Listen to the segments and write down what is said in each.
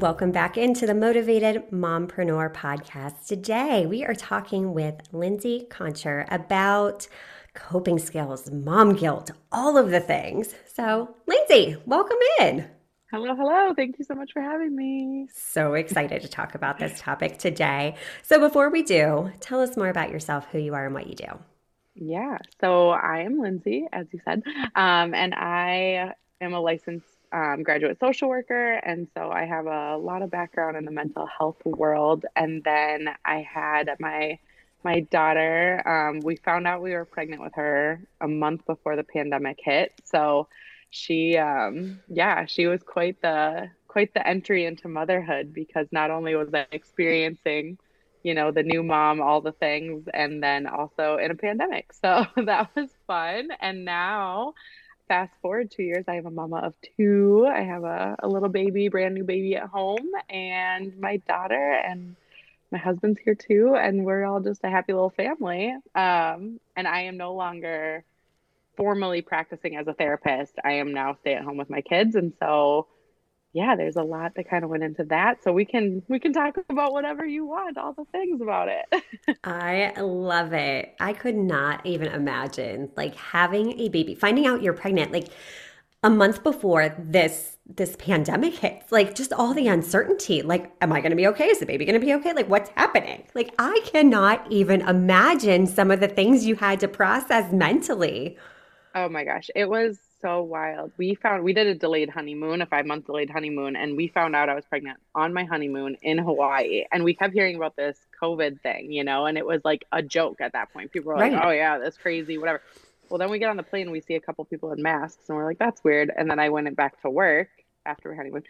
Welcome back into the Motivated Mompreneur podcast. Today, we are talking with Lindsey Konchar about coping skills, mom guilt, all of the things. So, Lindsey, welcome in. Hello, hello. Thank you so much for having me. So excited to talk about this topic today. So, before we do, tell us more about yourself, who you are, and what you do. Yeah. So, I am Lindsey, as you said, um, and I am a licensed um, graduate social worker, and so I have a lot of background in the mental health world. And then I had my my daughter. Um, we found out we were pregnant with her a month before the pandemic hit. So she, um, yeah, she was quite the quite the entry into motherhood because not only was I experiencing, you know, the new mom, all the things, and then also in a pandemic. So that was fun. And now fast forward two years, I have a mama of two. I have a, a little baby, brand new baby at home, and my daughter and my husband's here too, and we're all just a happy little family. Um, and I am no longer formally practicing as a therapist. I am now stay at home with my kids, and so yeah, there's a lot that kind of went into that. So we can we can talk about whatever you want, all the things about it. I love it. I could not even imagine like having a baby, finding out you're pregnant like a month before this this pandemic hits like just all the uncertainty like am i going to be okay is the baby going to be okay like what's happening like i cannot even imagine some of the things you had to process mentally oh my gosh it was so wild. We found we did a delayed honeymoon, a five month delayed honeymoon, and we found out I was pregnant on my honeymoon in Hawaii. And we kept hearing about this COVID thing, you know, and it was like a joke at that point. People were like, "Oh yeah, that's crazy," whatever. Well, then we get on the plane and we see a couple people in masks, and we're like, "That's weird." And then I went back to work after honeymoon,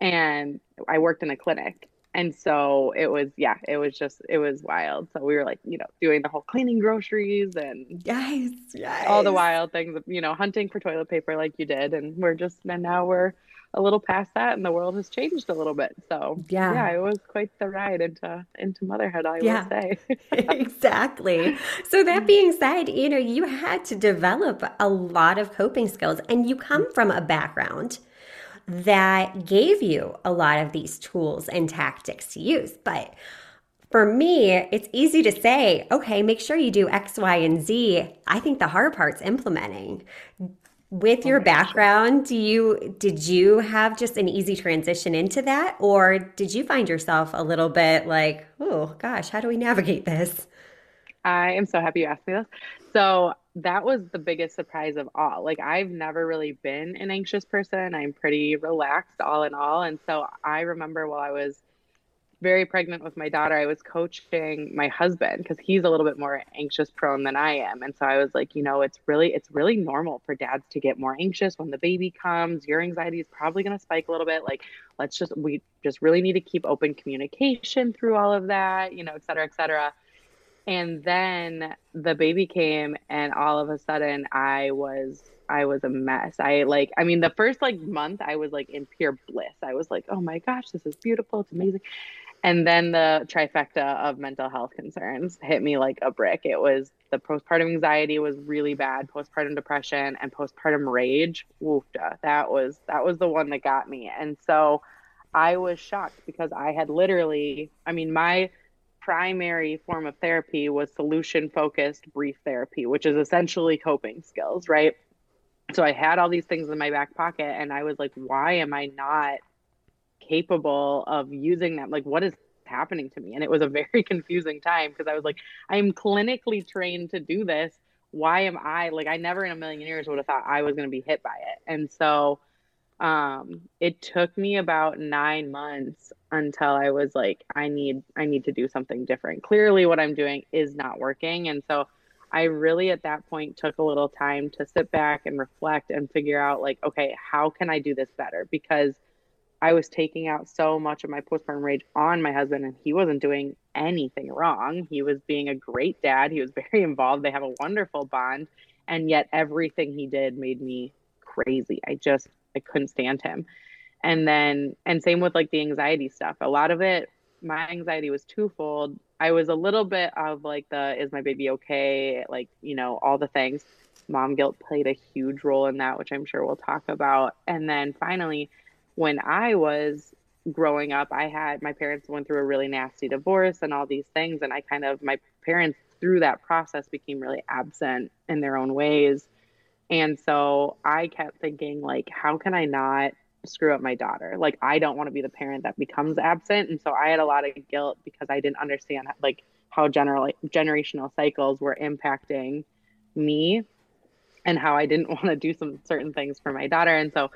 and I worked in a clinic, and so it was yeah it was just it was wild. So we were like you know doing the whole cleaning groceries and yes, yes. all the wild things you know hunting for toilet paper like you did. And we're just and now we're a little past that and the world has changed a little bit. So yeah. yeah it was quite the ride into into motherhood i yeah. would say. Exactly. So that being said you know you had to develop a lot of coping skills and you come mm. from a background that gave you a lot of these tools and tactics to use. But for me, it's easy to say, okay, make sure you do X, Y, and Z. I think the hard part's implementing. With your oh background, do you did you have just an easy transition into that or did you find yourself a little bit like, "Oh gosh, how do we navigate this?" I am so happy you asked me this. So, that was the biggest surprise of all. Like I've never really been an anxious person. I'm pretty relaxed all in all. And so I remember while I was very pregnant with my daughter, I was coaching my husband because he's a little bit more anxious prone than I am. And so I was like, you know, it's really it's really normal for dads to get more anxious when the baby comes. Your anxiety is probably going to spike a little bit. Like let's just we just really need to keep open communication through all of that, you know, et cetera, et cetera. And then the baby came and all of a sudden I was I was a mess. I like I mean the first like month I was like in pure bliss. I was like, "Oh my gosh, this is beautiful. It's amazing." And then the trifecta of mental health concerns hit me like a brick. It was the postpartum anxiety was really bad, postpartum depression and postpartum rage. Woofda. That was that was the one that got me. And so I was shocked because I had literally, I mean, my primary form of therapy was solution focused brief therapy, which is essentially coping skills, right? So I had all these things in my back pocket and I was like, why am I not capable of using them? Like, what is happening to me? And it was a very confusing time because I was like, I'm clinically trained to do this. Why am I like, I never in a million years would have thought I was going to be hit by it. And so, um, it took me about nine months until I was like, I need, I need to do something different. Clearly, what I'm doing is not working, and so I really at that point took a little time to sit back and reflect and figure out like, okay, how can I do this better? Because I was taking out so much of my postpartum rage on my husband, and he wasn't doing anything wrong. He was being a great dad. He was very involved. They have a wonderful bond. And yet, everything he did made me crazy. I just, I couldn't stand him. And then, and same with like the anxiety stuff. A lot of it, my anxiety was twofold. I was a little bit of like the, is my baby okay? Like, you know, all the things. Mom guilt played a huge role in that, which I'm sure we'll talk about. And then finally, when I was growing up, I had my parents went through a really nasty divorce and all these things. And I kind of, my parents through that process became really absent in their own ways. And so I kept thinking, like, how can I not screw up my daughter? Like, I don't want to be the parent that becomes absent. And so I had a lot of guilt because I didn't understand, like, how general generational cycles were impacting me and how I didn't want to do some certain things for my daughter. And so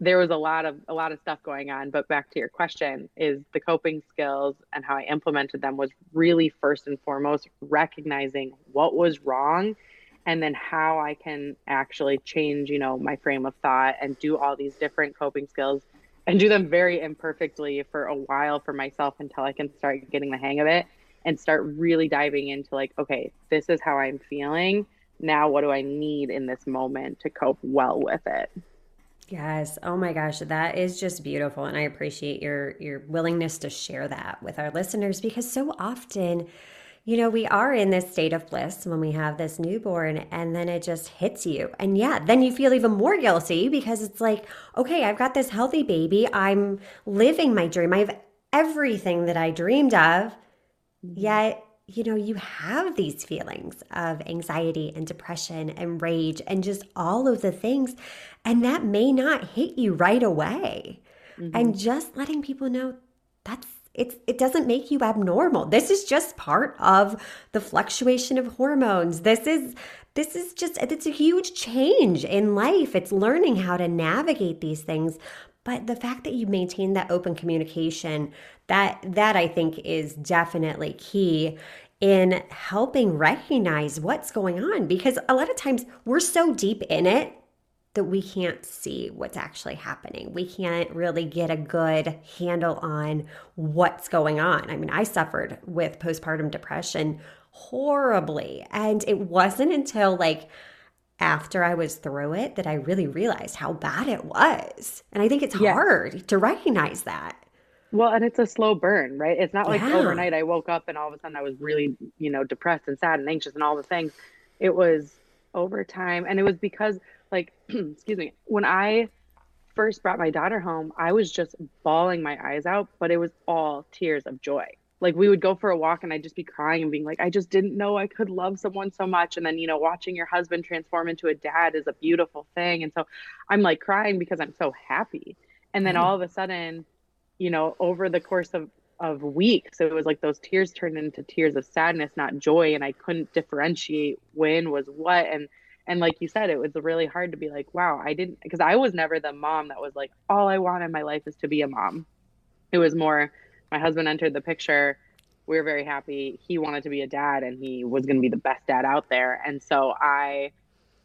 there was a lot of a lot of stuff going on but back to your question is the coping skills and how i implemented them was really first and foremost recognizing what was wrong and then how i can actually change you know my frame of thought and do all these different coping skills and do them very imperfectly for a while for myself until i can start getting the hang of it and start really diving into like okay this is how i'm feeling now what do i need in this moment to cope well with it Yes. Oh my gosh, that is just beautiful and I appreciate your your willingness to share that with our listeners because so often you know, we are in this state of bliss when we have this newborn and then it just hits you. And yeah, then you feel even more guilty because it's like, okay, I've got this healthy baby. I'm living my dream. I have everything that I dreamed of. Mm-hmm. Yet you know, you have these feelings of anxiety and depression and rage and just all of the things. And that may not hit you right away. Mm-hmm. And just letting people know that's it's it doesn't make you abnormal. This is just part of the fluctuation of hormones. This is this is just it's a huge change in life. It's learning how to navigate these things. But the fact that you maintain that open communication, that that I think is definitely key in helping recognize what's going on because a lot of times we're so deep in it that we can't see what's actually happening. We can't really get a good handle on what's going on. I mean, I suffered with postpartum depression horribly, and it wasn't until like after I was through it that I really realized how bad it was. And I think it's yeah. hard to recognize that. Well, and it's a slow burn, right? It's not like yeah. overnight I woke up and all of a sudden I was really, you know, depressed and sad and anxious and all the things. It was over time. And it was because, like, excuse me, when I first brought my daughter home, I was just bawling my eyes out, but it was all tears of joy like we would go for a walk and I'd just be crying and being like, I just didn't know I could love someone so much. And then, you know, watching your husband transform into a dad is a beautiful thing. And so I'm like crying because I'm so happy. And then mm-hmm. all of a sudden, you know, over the course of, of weeks, it was like those tears turned into tears of sadness, not joy. And I couldn't differentiate when was what. And, and like you said, it was really hard to be like, wow, I didn't, because I was never the mom that was like, all I want in my life is to be a mom. It was more, my husband entered the picture. We were very happy. He wanted to be a dad and he was going to be the best dad out there. And so i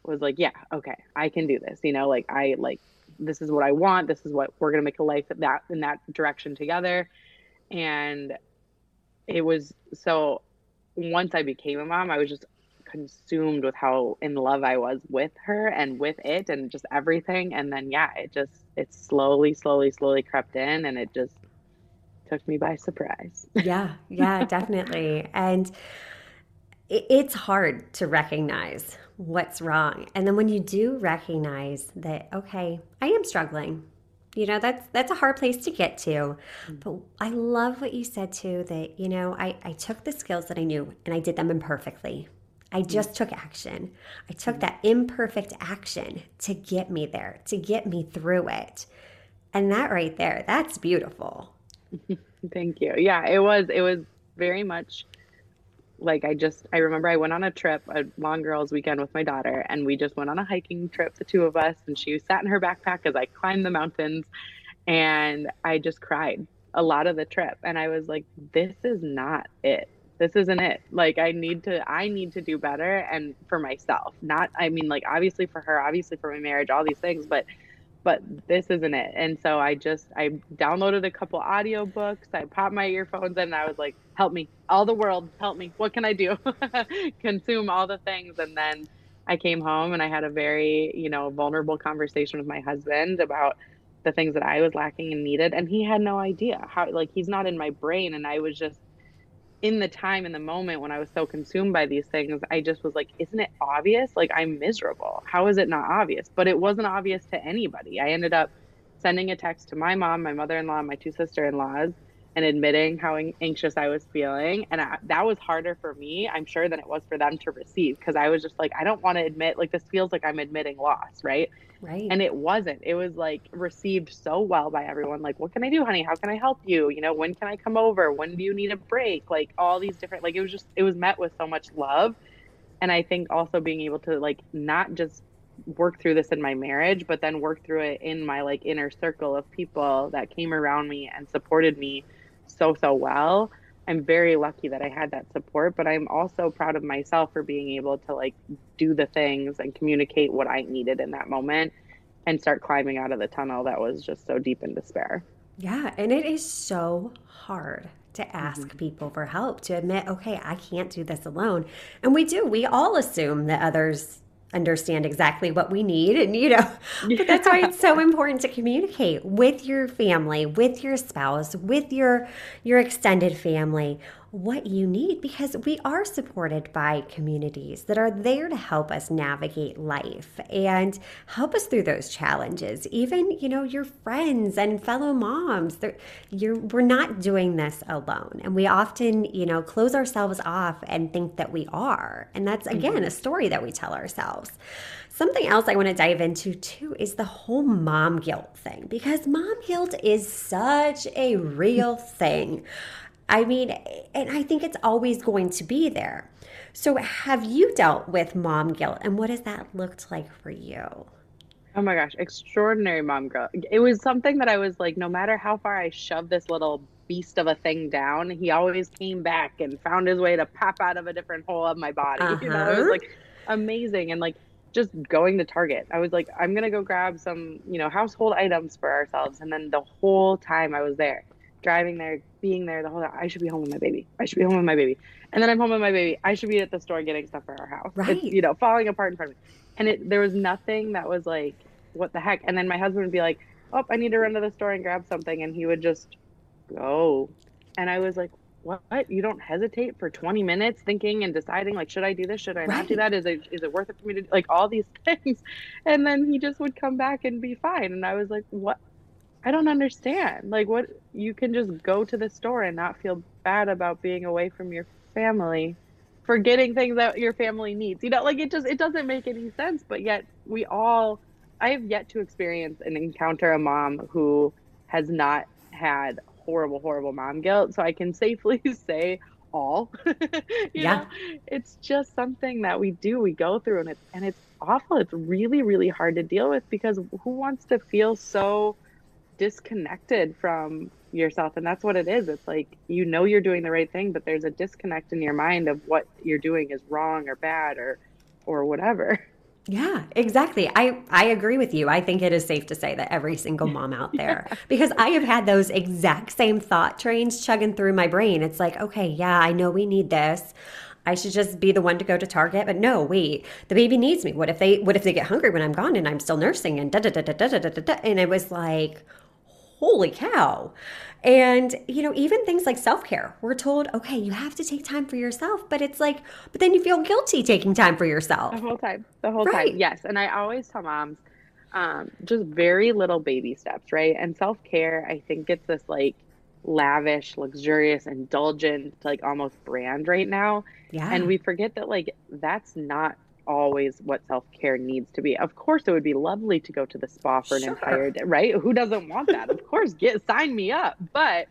was like yeah okay i can do this you know like i like this is what i want. This is what we're going to make a life that in that direction together. And it was so once i became a mom i was just consumed with how in love i was with her and with it and just everything and then yeah it just it slowly slowly slowly crept in and it just took me by surprise. yeah, yeah, definitely. And it's hard to recognize what's wrong. And then when you do recognize that, okay, I am struggling. You know, that's that's a hard place to get to. Mm-hmm. But I love what you said too, that, you know, I, I took the skills that I knew and I did them imperfectly. I just mm. took action. I took that imperfect action to get me there, to get me through it. And that right there, that's beautiful. Thank you. Yeah, it was it was very much like I just I remember I went on a trip, a long girls weekend with my daughter, and we just went on a hiking trip, the two of us, and she sat in her backpack as I climbed the mountains, and I just cried a lot of the trip, and I was like, this is not it. This isn't it. Like I need to I need to do better and for myself. Not I mean like obviously for her, obviously for my marriage, all these things, but but this isn't it. And so I just I downloaded a couple audiobooks. I popped my earphones in and I was like, help me. All the world, help me. What can I do? Consume all the things and then I came home and I had a very, you know, vulnerable conversation with my husband about the things that I was lacking and needed and he had no idea how like he's not in my brain and I was just in the time in the moment when I was so consumed by these things, I just was like, isn't it obvious? Like, I'm miserable. How is it not obvious? But it wasn't obvious to anybody. I ended up sending a text to my mom, my mother in law, my two sister in laws, and admitting how anxious I was feeling. And I, that was harder for me, I'm sure, than it was for them to receive because I was just like, I don't want to admit, like, this feels like I'm admitting loss, right? Right. And it wasn't. It was like received so well by everyone. Like, what can I do, honey? How can I help you? You know, when can I come over? When do you need a break? Like, all these different, like, it was just, it was met with so much love. And I think also being able to, like, not just work through this in my marriage, but then work through it in my, like, inner circle of people that came around me and supported me so, so well. I'm very lucky that I had that support, but I'm also proud of myself for being able to like do the things and communicate what I needed in that moment and start climbing out of the tunnel that was just so deep in despair. Yeah, and it is so hard to ask mm-hmm. people for help, to admit, okay, I can't do this alone. And we do. We all assume that others understand exactly what we need and you know but that's why it's so important to communicate with your family with your spouse with your your extended family what you need because we are supported by communities that are there to help us navigate life and help us through those challenges even you know your friends and fellow moms you're we're not doing this alone and we often you know close ourselves off and think that we are and that's again mm-hmm. a story that we tell ourselves Something else I want to dive into too is the whole mom guilt thing because mom guilt is such a real thing. I mean, and I think it's always going to be there. So, have you dealt with mom guilt and what has that looked like for you? Oh my gosh, extraordinary mom guilt. It was something that I was like, no matter how far I shoved this little beast of a thing down, he always came back and found his way to pop out of a different hole of my body. Uh-huh. You know, it was uh-huh. like amazing. And like, just going to Target. I was like, I'm gonna go grab some, you know, household items for ourselves. And then the whole time I was there, driving there, being there the whole time. I should be home with my baby. I should be home with my baby. And then I'm home with my baby. I should be at the store getting stuff for our house. Right. It's, you know, falling apart in front of me. And it there was nothing that was like, what the heck? And then my husband would be like, Oh, I need to run to the store and grab something and he would just go. And I was like, What? You don't hesitate for 20 minutes thinking and deciding like, should I do this? Should I right. not do that? Is it is it worth it for me to do? like all these things? And then he just would come back and be fine. And I was like, What I don't understand. Like, what you can just go to the store and not feel bad about being away from your family for getting things that your family needs. You know, like it just it doesn't make any sense. But yet we all I have yet to experience and encounter a mom who has not had horrible, horrible mom guilt. So I can safely say all. yeah. Know? It's just something that we do, we go through and it's and it's awful. It's really, really hard to deal with because who wants to feel so disconnected from yourself and that's what it is it's like you know you're doing the right thing but there's a disconnect in your mind of what you're doing is wrong or bad or or whatever yeah, exactly. I I agree with you. I think it is safe to say that every single mom out there yeah. because I have had those exact same thought trains chugging through my brain. It's like, okay, yeah, I know we need this. I should just be the one to go to Target, but no, wait, the baby needs me. What if they what if they get hungry when I'm gone and I'm still nursing and da da da da da da da, da. and it was like, holy cow. And, you know, even things like self care, we're told, okay, you have to take time for yourself, but it's like, but then you feel guilty taking time for yourself. The whole time. The whole right. time. Yes. And I always tell moms, um, just very little baby steps, right? And self care, I think it's this like lavish, luxurious, indulgent, like almost brand right now. Yeah. And we forget that like that's not always what self care needs to be. Of course, it would be lovely to go to the spa for an sure. entire day, right? Who doesn't want that? of course, get sign me up. But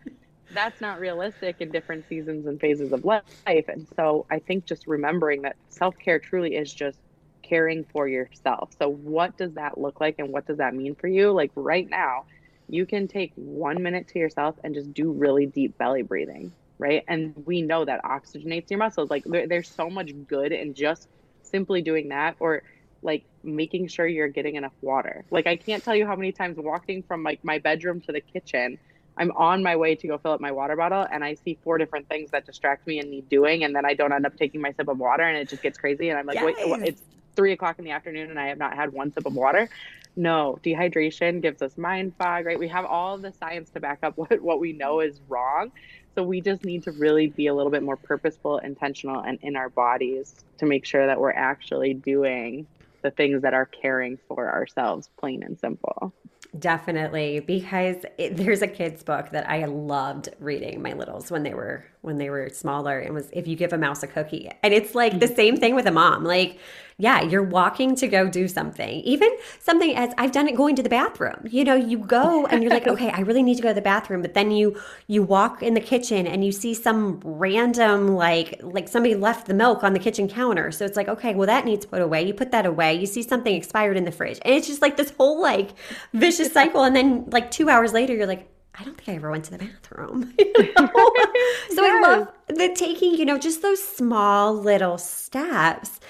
that's not realistic in different seasons and phases of life. And so I think just remembering that self care truly is just caring for yourself. So, what does that look like and what does that mean for you? Like right now, you can take one minute to yourself and just do really deep belly breathing, right? And we know that oxygenates your muscles. Like there, there's so much good in just simply doing that or like making sure you're getting enough water. Like I can't tell you how many times walking from like my bedroom to the kitchen, I'm on my way to go fill up my water bottle and I see four different things that distract me and need doing and then I don't end up taking my sip of water and it just gets crazy and I'm like, yes. wait, it's three o'clock in the afternoon and I have not had one sip of water. No, dehydration gives us mind fog, right? We have all the science to back up what, what we know is wrong. So we just need to really be a little bit more purposeful, intentional, and in our bodies to make sure that we're actually doing the things that are caring for ourselves, plain and simple. Definitely, because it, there's a kid's book that I loved reading my littles when they were when they were smaller. It was if you give a mouse a cookie, and it's like the hmm. same thing with a mom. Like yeah, you're walking to go do something. Even something as I've done it going to the bathroom. You know, you go and you're like, okay, I really need to go to the bathroom, but then you you walk in the kitchen and you see some random like like somebody left the milk on the kitchen counter. So it's like, okay, well that needs put away. You put that away. You see something expired in the fridge. And it's just like this whole like vicious cycle and then like 2 hours later you're like, I don't think I ever went to the bathroom. You know? so yes. I love the taking, you know, just those small little steps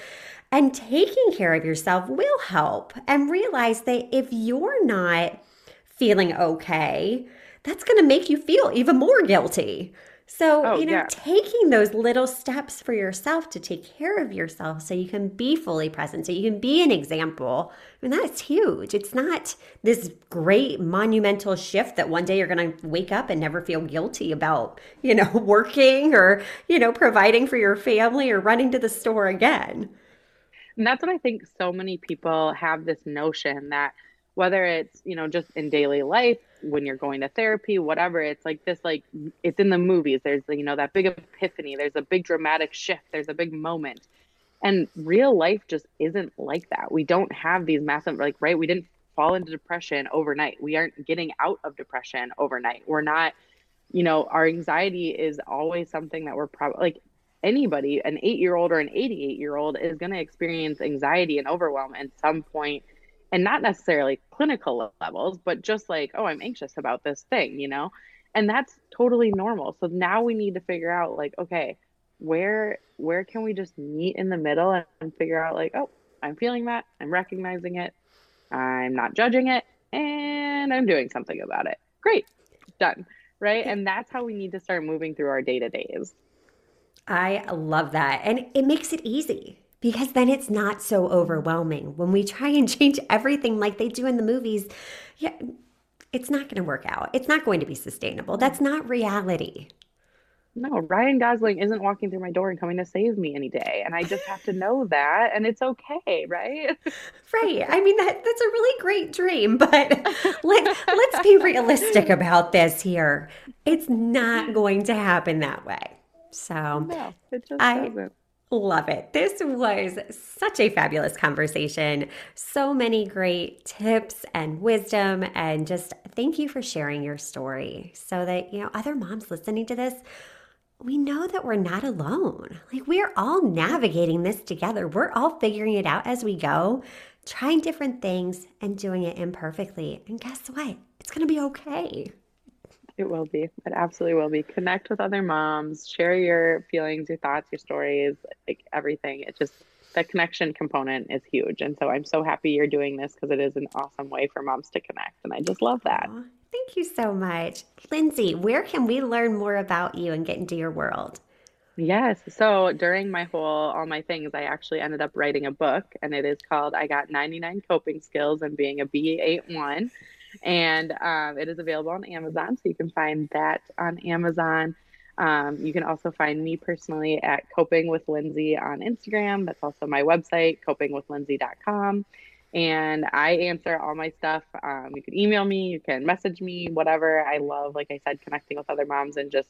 and taking care of yourself will help. And realize that if you're not feeling okay, that's going to make you feel even more guilty. So, oh, you know, yeah. taking those little steps for yourself to take care of yourself so you can be fully present, so you can be an example, I mean, that's huge. It's not this great monumental shift that one day you're going to wake up and never feel guilty about, you know, working or, you know, providing for your family or running to the store again. And that's what I think so many people have this notion that whether it's, you know, just in daily life, when you're going to therapy, whatever, it's like this, like, it's in the movies. There's, you know, that big epiphany, there's a big dramatic shift, there's a big moment. And real life just isn't like that. We don't have these massive, like, right? We didn't fall into depression overnight. We aren't getting out of depression overnight. We're not, you know, our anxiety is always something that we're probably like anybody, an eight year old or an 88 year old, is going to experience anxiety and overwhelm at some point, and not necessarily clinical levels, but just like, oh, I'm anxious about this thing, you know? And that's totally normal. So now we need to figure out, like, okay, where where can we just meet in the middle and, figure out like oh i'm feeling that i'm recognizing it i'm not judging it and i'm doing something about it great done right and that's how we need to start moving through our day to days I love that. And it makes it easy because then it's not so overwhelming. When we try and change everything like they do in the movies, yeah, it's not going to work out. It's not going to be sustainable. That's not reality. No, Ryan Gosling isn't walking through my door and coming to save me any day. And I just have to know that. And it's okay, right? Right. I mean, that, that's a really great dream, but let, let's be realistic about this here. It's not going to happen that way. So no, I doesn't. Love it. This was such a fabulous conversation. So many great tips and wisdom, and just thank you for sharing your story so that, you know, other moms listening to this we know that we're not alone. Like, we're all navigating this together. We're all figuring it out as we go, trying different things and doing it imperfectly. And guess what? It's going to be okay. It will be. It absolutely will be. Connect with other moms, share your feelings, your thoughts, your stories, like everything. It just the connection component is huge. And so I'm so happy you're doing this because it is an awesome way for moms to connect. And I just love that. Aww, thank you so much. Lindsey, where can we learn more about you and get into your world? Yes. So during my whole, all my things, I actually ended up writing a book and it is called I Got 99 Coping Skills and Being a B81 and um, it is available on Amazon. So you can find that on Amazon. Um, you can also find me personally at Coping with Lindsey on Instagram. That's also my website, copingwithlindsey.com. And I answer all my stuff. Um, you can email me, you can message me, whatever. I love, like I said, connecting with other moms and just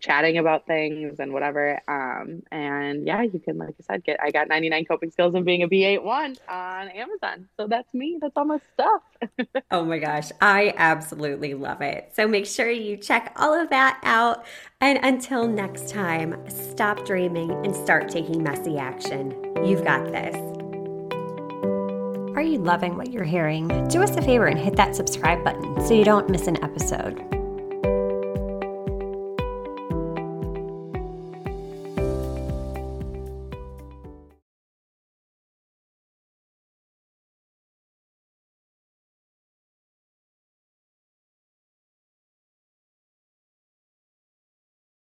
chatting about things and whatever. Um, and yeah, you can, like I said, get I got 99 coping skills and being a B81 on Amazon. So that's me. That's all my stuff. oh my gosh, I absolutely love it. So make sure you check all of that out. And until next time, stop dreaming and start taking messy action. You've got this. Are you loving what you're hearing? Do us a favor and hit that subscribe button so you don't miss an episode.